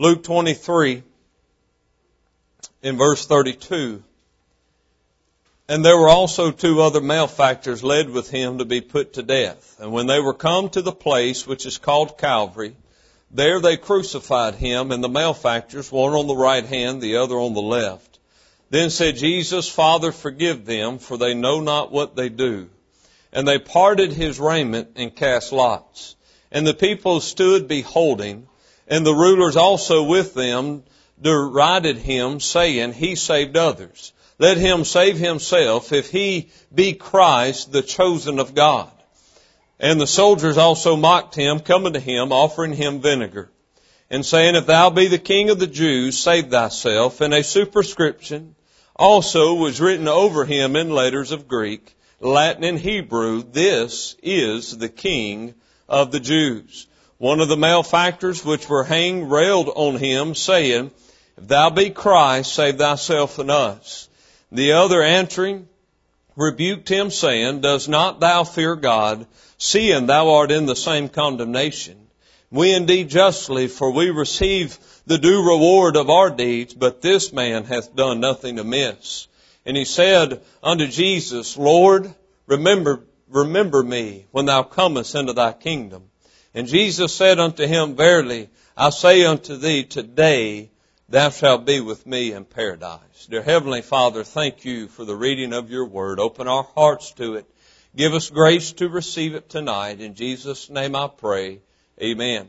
Luke 23 in verse 32. And there were also two other malefactors led with him to be put to death. And when they were come to the place which is called Calvary, there they crucified him and the malefactors, one on the right hand, the other on the left. Then said Jesus, Father, forgive them, for they know not what they do. And they parted his raiment and cast lots. And the people stood beholding, and the rulers also with them derided him, saying, He saved others. Let him save himself if he be Christ, the chosen of God. And the soldiers also mocked him, coming to him, offering him vinegar, and saying, If thou be the king of the Jews, save thyself. And a superscription also was written over him in letters of Greek, Latin, and Hebrew, This is the King of the Jews. One of the malefactors which were hanged railed on him, saying, If thou be Christ, save thyself and us. The other answering rebuked him saying, Does not thou fear God, seeing thou art in the same condemnation? We indeed justly, for we receive the due reward of our deeds, but this man hath done nothing amiss. And he said unto Jesus, Lord, remember, remember me when thou comest into thy kingdom. And Jesus said unto him, Verily, I say unto thee, today thou shalt be with me in paradise. Dear Heavenly Father, thank you for the reading of your word. Open our hearts to it. Give us grace to receive it tonight. In Jesus' name I pray. Amen.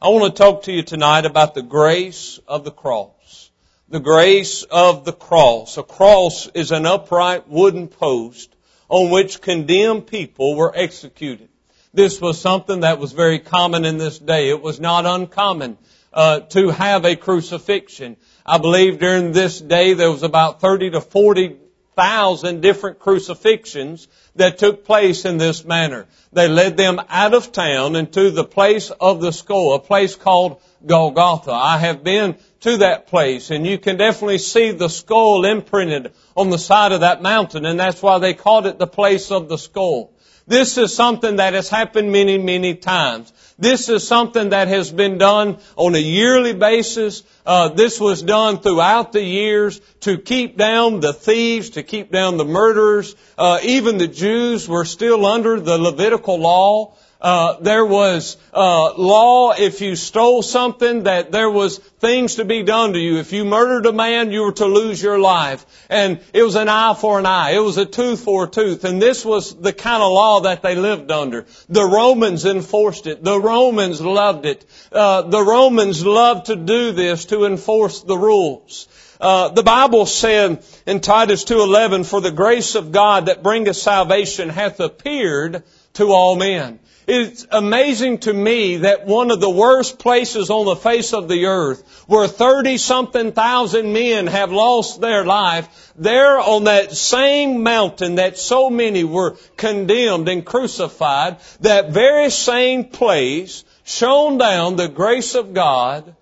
I want to talk to you tonight about the grace of the cross. The grace of the cross. A cross is an upright wooden post on which condemned people were executed. This was something that was very common in this day. It was not uncommon uh, to have a crucifixion. I believe during this day there was about 30 to 40,000 different crucifixions that took place in this manner. They led them out of town into the place of the skull, a place called Golgotha. I have been to that place and you can definitely see the skull imprinted on the side of that mountain and that's why they called it the place of the skull. This is something that has happened many, many times. This is something that has been done on a yearly basis. Uh, this was done throughout the years to keep down the thieves, to keep down the murderers. Uh, even the Jews were still under the Levitical law. Uh, there was uh, law if you stole something that there was things to be done to you. If you murdered a man, you were to lose your life. And it was an eye for an eye. It was a tooth for a tooth. And this was the kind of law that they lived under. The Romans enforced it. The Romans loved it. Uh, the Romans loved to do this to enforce the rules. Uh, the Bible said in Titus 2.11, For the grace of God that bringeth salvation hath appeared to all men. It's amazing to me that one of the worst places on the face of the earth where 30 something thousand men have lost their life, there on that same mountain that so many were condemned and crucified, that very same place shone down the grace of God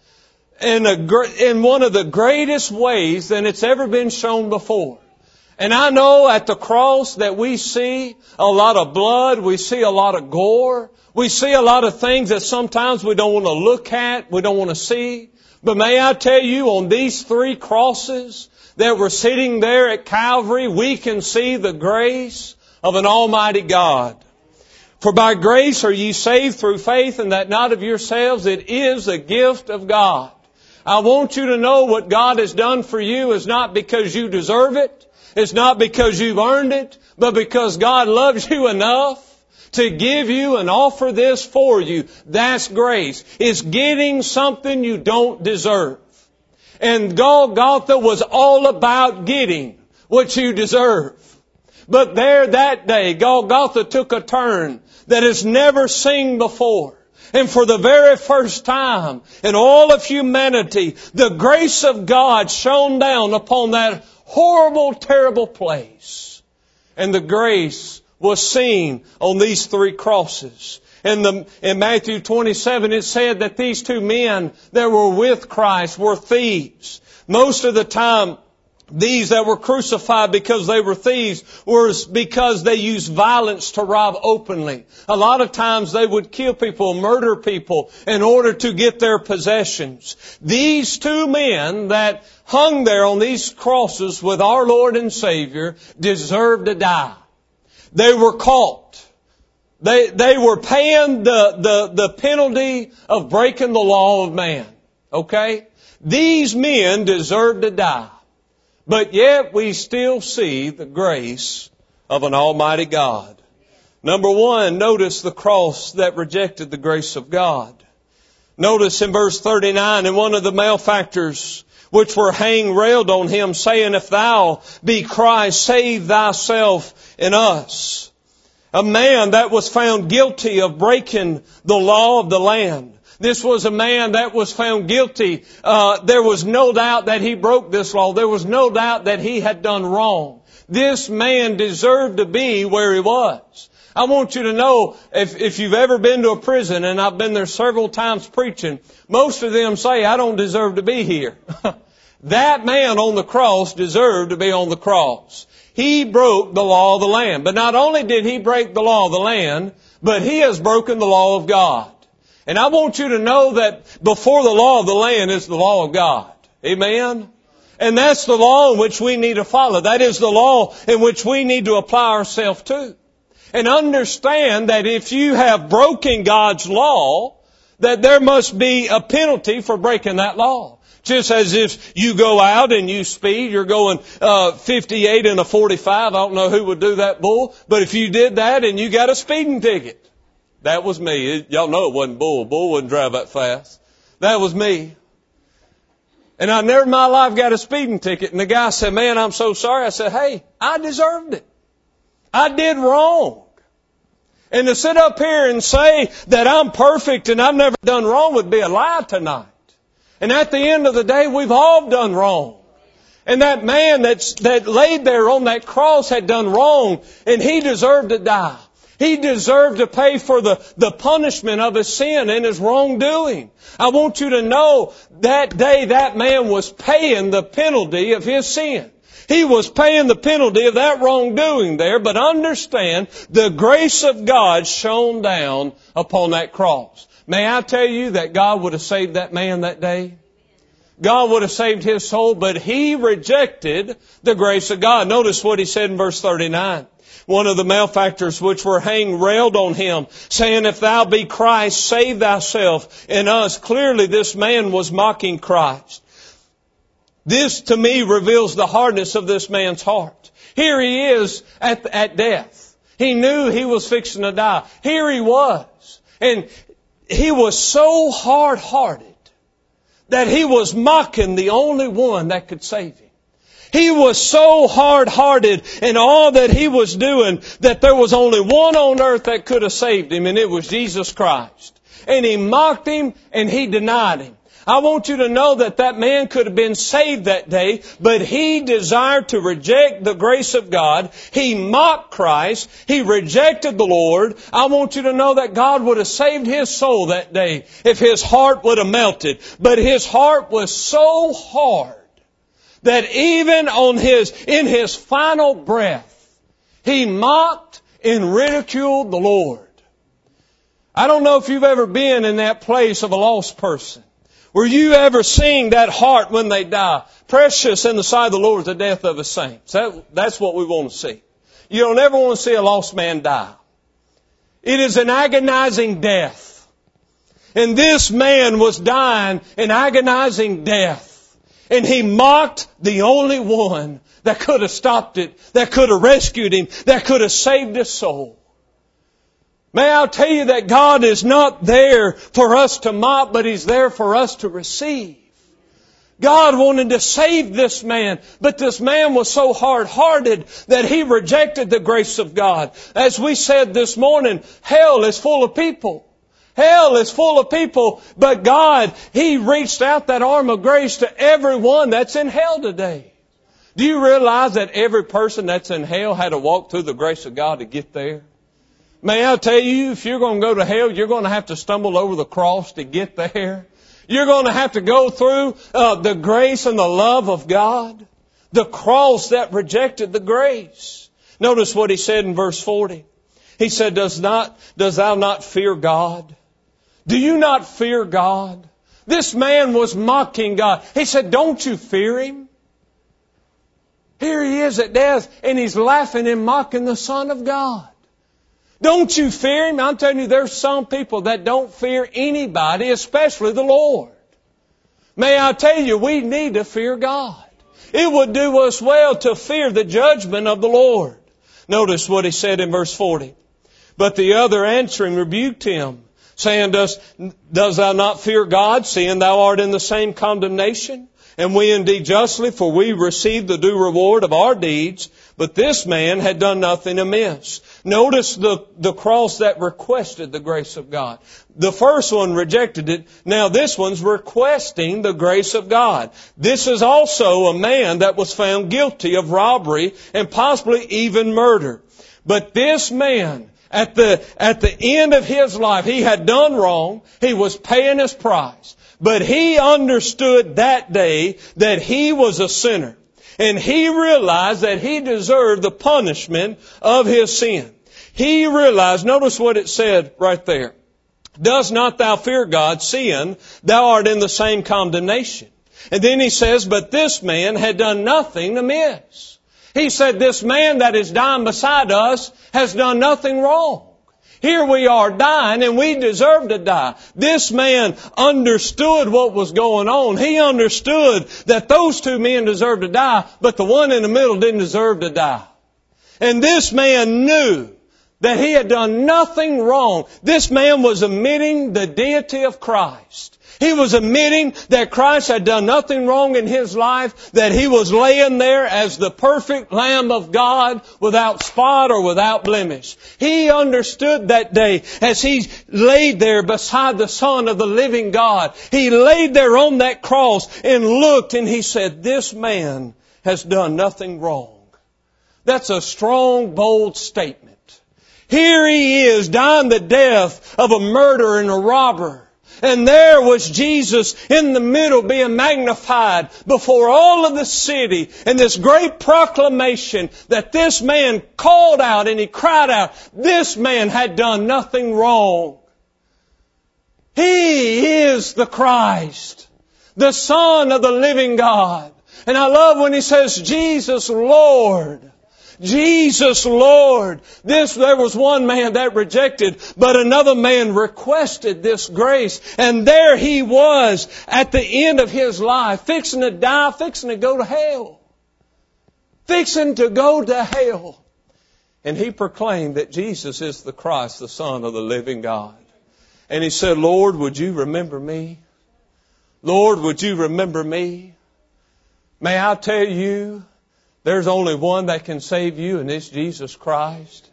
in, a, in one of the greatest ways than it's ever been shown before. And I know at the cross that we see a lot of blood, we see a lot of gore, we see a lot of things that sometimes we don't want to look at, we don't want to see. But may I tell you, on these three crosses that were sitting there at Calvary, we can see the grace of an Almighty God. For by grace are ye saved through faith, and that not of yourselves, it is a gift of God. I want you to know what God has done for you is not because you deserve it. It's not because you've earned it, but because God loves you enough to give you and offer this for you. That's grace. It's getting something you don't deserve. And Golgotha was all about getting what you deserve. But there that day, Golgotha took a turn that is never seen before. And for the very first time in all of humanity, the grace of God shone down upon that horrible, terrible place. And the grace was seen on these three crosses. In, the, in Matthew 27, it said that these two men that were with Christ were thieves. Most of the time, these that were crucified because they were thieves was because they used violence to rob openly. A lot of times they would kill people, murder people in order to get their possessions. These two men that hung there on these crosses with our Lord and Savior deserved to die. They were caught. They, they were paying the, the, the penalty of breaking the law of man. Okay? These men deserved to die. But yet we still see the grace of an Almighty God. Number one, notice the cross that rejected the grace of God. Notice in verse 39, and one of the malefactors which were hanged railed on him, saying, If thou be Christ, save thyself and us. A man that was found guilty of breaking the law of the land. This was a man that was found guilty. Uh, there was no doubt that he broke this law. There was no doubt that he had done wrong. This man deserved to be where he was. I want you to know, if, if you've ever been to a prison, and I've been there several times preaching, most of them say, I don't deserve to be here. that man on the cross deserved to be on the cross. He broke the law of the land. But not only did he break the law of the land, but he has broken the law of God. And I want you to know that before the law of the land is the law of God. Amen? And that's the law in which we need to follow. That is the law in which we need to apply ourselves to. And understand that if you have broken God's law, that there must be a penalty for breaking that law. Just as if you go out and you speed, you're going uh, 58 and a 45. I don't know who would do that bull, but if you did that and you got a speeding ticket, that was me. Y'all know it wasn't Bull. Bull wouldn't drive that fast. That was me. And I never in my life got a speeding ticket. And the guy said, man, I'm so sorry. I said, hey, I deserved it. I did wrong. And to sit up here and say that I'm perfect and I've never done wrong would be a lie tonight. And at the end of the day, we've all done wrong. And that man that's, that laid there on that cross had done wrong and he deserved to die. He deserved to pay for the, the punishment of his sin and his wrongdoing. I want you to know that day that man was paying the penalty of his sin. He was paying the penalty of that wrongdoing there, but understand the grace of God shone down upon that cross. May I tell you that God would have saved that man that day? God would have saved his soul, but he rejected the grace of God. Notice what he said in verse 39 one of the malefactors which were hanged railed on him, saying, If thou be Christ, save thyself and us. Clearly this man was mocking Christ. This to me reveals the hardness of this man's heart. Here he is at, at death. He knew he was fixing to die. Here he was. And he was so hard-hearted that he was mocking the only one that could save him. He was so hard-hearted in all that he was doing that there was only one on earth that could have saved him and it was Jesus Christ. And he mocked him and he denied him. I want you to know that that man could have been saved that day, but he desired to reject the grace of God. He mocked Christ. He rejected the Lord. I want you to know that God would have saved his soul that day if his heart would have melted. But his heart was so hard that even on his, in his final breath, he mocked and ridiculed the Lord. I don't know if you've ever been in that place of a lost person. Were you ever seeing that heart when they die? Precious in the sight of the Lord is the death of a saint. That, that's what we want to see. You don't ever want to see a lost man die. It is an agonizing death. And this man was dying an agonizing death. And he mocked the only one that could have stopped it, that could have rescued him, that could have saved his soul. May I tell you that God is not there for us to mock, but He's there for us to receive. God wanted to save this man, but this man was so hard-hearted that he rejected the grace of God. As we said this morning, hell is full of people. Hell is full of people, but God, He reached out that arm of grace to everyone that's in hell today. Do you realize that every person that's in hell had to walk through the grace of God to get there? May I tell you, if you're going to go to hell, you're going to have to stumble over the cross to get there. You're going to have to go through uh, the grace and the love of God. The cross that rejected the grace. Notice what he said in verse 40. He said, does not, does thou not fear God? Do you not fear God? This man was mocking God. He said, don't you fear Him? Here he is at death and he's laughing and mocking the Son of God. Don't you fear Him? I'm telling you, there's some people that don't fear anybody, especially the Lord. May I tell you, we need to fear God. It would do us well to fear the judgment of the Lord. Notice what he said in verse 40. But the other answering rebuked him, saying, Does, does thou not fear God, seeing thou art in the same condemnation? And we indeed justly, for we receive the due reward of our deeds, but this man had done nothing amiss. Notice the, the cross that requested the grace of God. The first one rejected it. Now this one's requesting the grace of God. This is also a man that was found guilty of robbery and possibly even murder. But this man, at the, at the end of his life, he had done wrong. He was paying his price. But he understood that day that he was a sinner. And he realized that he deserved the punishment of his sin. He realized, notice what it said right there. Does not thou fear God, seeing thou art in the same condemnation? And then he says, but this man had done nothing amiss. He said, this man that is dying beside us has done nothing wrong. Here we are dying and we deserve to die. This man understood what was going on. He understood that those two men deserved to die, but the one in the middle didn't deserve to die. And this man knew that he had done nothing wrong. This man was admitting the deity of Christ. He was admitting that Christ had done nothing wrong in his life, that he was laying there as the perfect Lamb of God without spot or without blemish. He understood that day as he laid there beside the Son of the living God. He laid there on that cross and looked and he said, this man has done nothing wrong. That's a strong, bold statement. Here he is dying the death of a murderer and a robber. And there was Jesus in the middle being magnified before all of the city and this great proclamation that this man called out and he cried out, this man had done nothing wrong. He is the Christ, the Son of the living God. And I love when he says, Jesus Lord. Jesus Lord. This, there was one man that rejected, but another man requested this grace. And there he was at the end of his life, fixing to die, fixing to go to hell. Fixing to go to hell. And he proclaimed that Jesus is the Christ, the Son of the living God. And he said, Lord, would you remember me? Lord, would you remember me? May I tell you, there's only one that can save you, and it's Jesus Christ.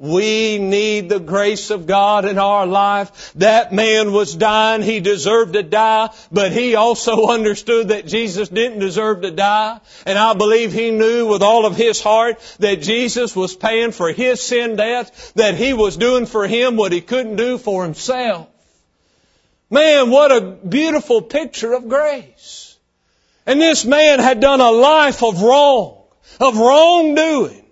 We need the grace of God in our life. That man was dying. He deserved to die, but he also understood that Jesus didn't deserve to die. And I believe he knew with all of his heart that Jesus was paying for his sin debt, that he was doing for him what he couldn't do for himself. Man, what a beautiful picture of grace. And this man had done a life of wrong of wrongdoing.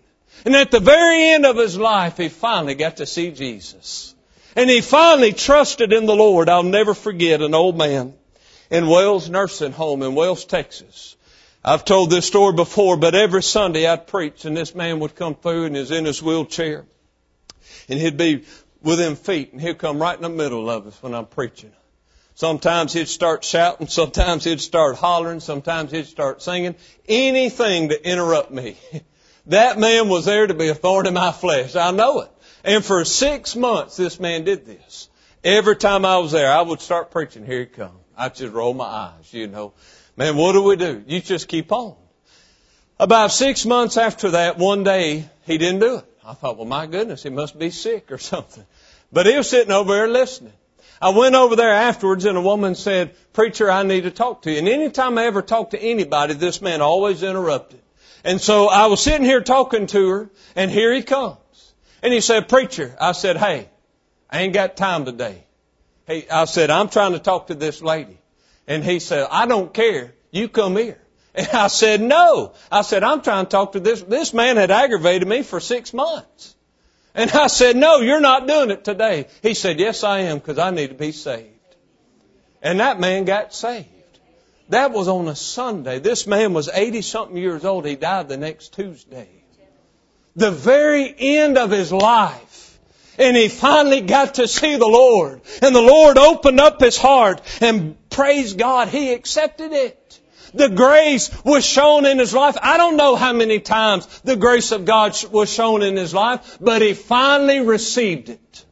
And at the very end of his life, he finally got to see Jesus. And he finally trusted in the Lord. I'll never forget an old man in Wells Nursing Home in Wells, Texas. I've told this story before, but every Sunday I'd preach and this man would come through and he's in his wheelchair. And he'd be within feet and he'd come right in the middle of us when I'm preaching. Sometimes he'd start shouting, sometimes he'd start hollering, sometimes he'd start singing, anything to interrupt me. that man was there to be a thorn in my flesh. I know it. And for six months this man did this. Every time I was there, I would start preaching, here he come. I'd just roll my eyes, you know. Man, what do we do? You just keep on. About six months after that, one day, he didn't do it. I thought, well, my goodness, he must be sick or something. But he was sitting over there listening. I went over there afterwards and a woman said, Preacher, I need to talk to you. And anytime I ever talked to anybody, this man always interrupted. And so I was sitting here talking to her and here he comes. And he said, Preacher, I said, Hey, I ain't got time today. Hey, I said, I'm trying to talk to this lady. And he said, I don't care. You come here. And I said, no. I said, I'm trying to talk to this. This man had aggravated me for six months. And I said, no, you're not doing it today. He said, yes, I am because I need to be saved. And that man got saved. That was on a Sunday. This man was 80 something years old. He died the next Tuesday. The very end of his life. And he finally got to see the Lord. And the Lord opened up his heart and praise God, he accepted it. The grace was shown in his life. I don't know how many times the grace of God was shown in his life, but he finally received it.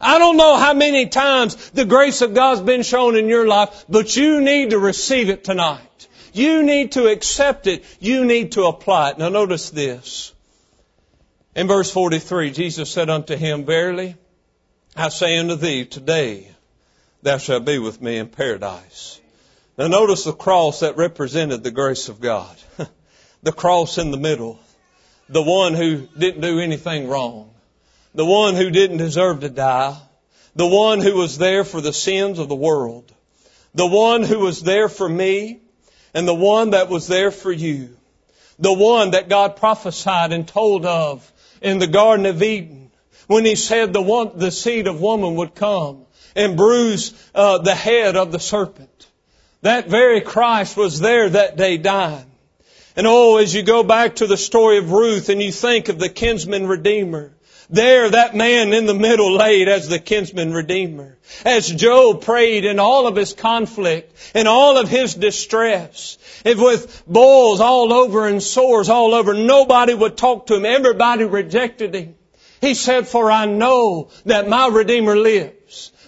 I don't know how many times the grace of God's been shown in your life, but you need to receive it tonight. You need to accept it. You need to apply it. Now notice this. In verse 43, Jesus said unto him, Verily, I say unto thee, today thou shalt be with me in paradise. Now notice the cross that represented the grace of God. the cross in the middle. The one who didn't do anything wrong the one who didn't deserve to die, the one who was there for the sins of the world, the one who was there for me, and the one that was there for you, the one that God prophesied and told of in the Garden of Eden when He said the one, the seed of woman would come and bruise uh, the head of the serpent. That very Christ was there that day dying. And oh, as you go back to the story of Ruth and you think of the kinsman redeemer, there, that man in the middle laid as the kinsman redeemer. As Job prayed in all of his conflict, in all of his distress, if with boils all over and sores all over, nobody would talk to him. Everybody rejected him. He said, for I know that my Redeemer lives.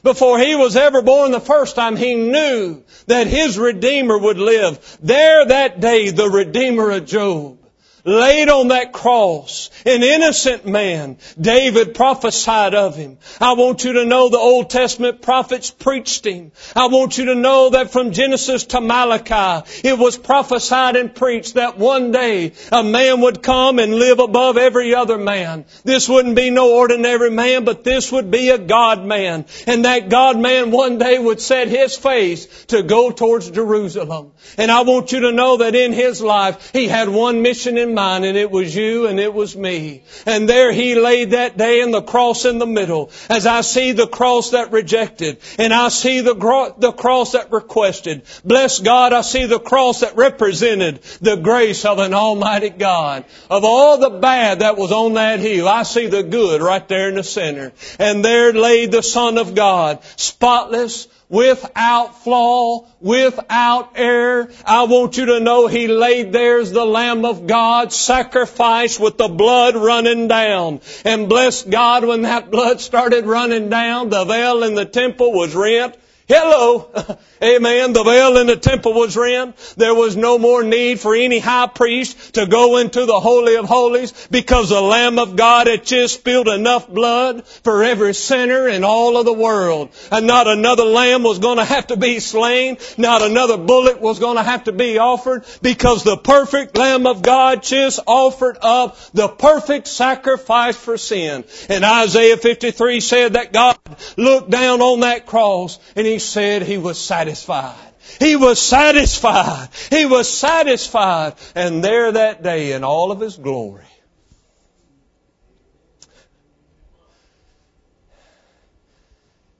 Before he was ever born the first time, he knew that his Redeemer would live. There that day, the Redeemer of Job laid on that cross, an innocent man. David prophesied of him. I want you to know the Old Testament prophets preached him. I want you to know that from Genesis to Malachi, it was prophesied and preached that one day a man would come and live above every other man. This wouldn't be no ordinary man, but this would be a God man. And that God man one day would set his face to go towards Jerusalem. And I want you to know that in his life, he had one mission in mine and it was you and it was me. And there he laid that day in the cross in the middle as I see the cross that rejected and I see the, gro- the cross that requested. Bless God, I see the cross that represented the grace of an almighty God. Of all the bad that was on that hill, I see the good right there in the center. And there laid the Son of God, spotless, without flaw, without error. I want you to know He laid there as the Lamb of God, sacrificed with the blood running down. And bless God when that blood started running down, the veil in the temple was rent. Hello. Amen. The veil in the temple was rent. There was no more need for any high priest to go into the Holy of Holies because the Lamb of God had just spilled enough blood for every sinner in all of the world. And not another lamb was going to have to be slain. Not another bullock was going to have to be offered because the perfect Lamb of God just offered up the perfect sacrifice for sin. And Isaiah 53 said that God looked down on that cross and He said He was satisfied. He was satisfied. He was satisfied. And there that day in all of His glory.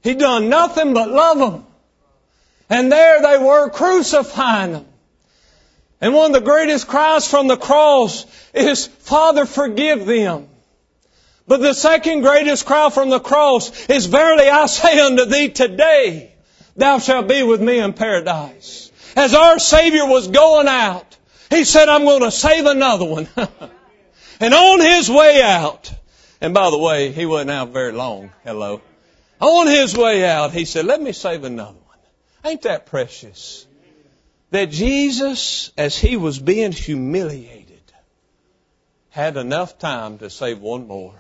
He done nothing but love them. And there they were crucifying them. And one of the greatest cries from the cross is, Father, forgive them. But the second greatest cry from the cross is, Verily I say unto thee today, thou shalt be with me in paradise. As our Savior was going out, He said, I'm going to save another one. and on His way out, and by the way, He wasn't out very long. Hello. On His way out, He said, let me save another one. Ain't that precious? That Jesus, as He was being humiliated, had enough time to save one more.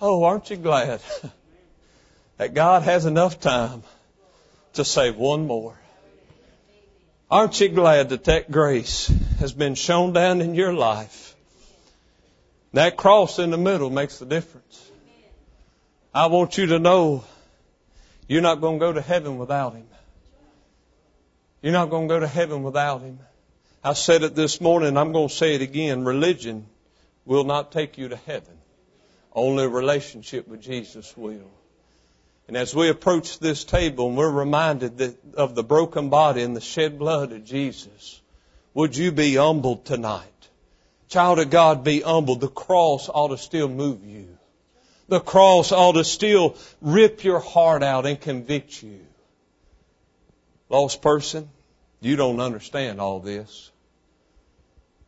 Oh, aren't you glad? that God has enough time to save one more. Aren't you glad that that grace has been shown down in your life? That cross in the middle makes the difference. I want you to know you're not going to go to heaven without Him. You're not going to go to heaven without Him. I said it this morning, I'm going to say it again. Religion will not take you to heaven. Only a relationship with Jesus will. And as we approach this table and we're reminded of the broken body and the shed blood of Jesus, would you be humbled tonight? Child of God, be humbled. The cross ought to still move you. The cross ought to still rip your heart out and convict you. Lost person, you don't understand all this.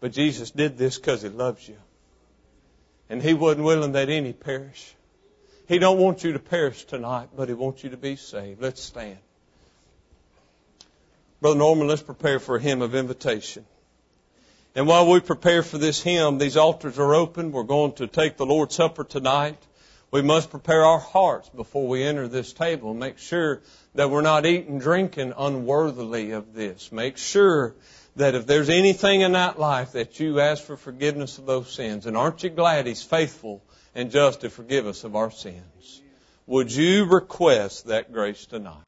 But Jesus did this because He loves you. And He wasn't willing that any perish. He don't want you to perish tonight, but He wants you to be saved. Let's stand. Brother Norman, let's prepare for a hymn of invitation. And while we prepare for this hymn, these altars are open. We're going to take the Lord's Supper tonight. We must prepare our hearts before we enter this table. and Make sure that we're not eating, drinking unworthily of this. Make sure that if there's anything in that life that you ask for forgiveness of those sins, and aren't you glad He's faithful and just to forgive us of our sins? Would you request that grace tonight?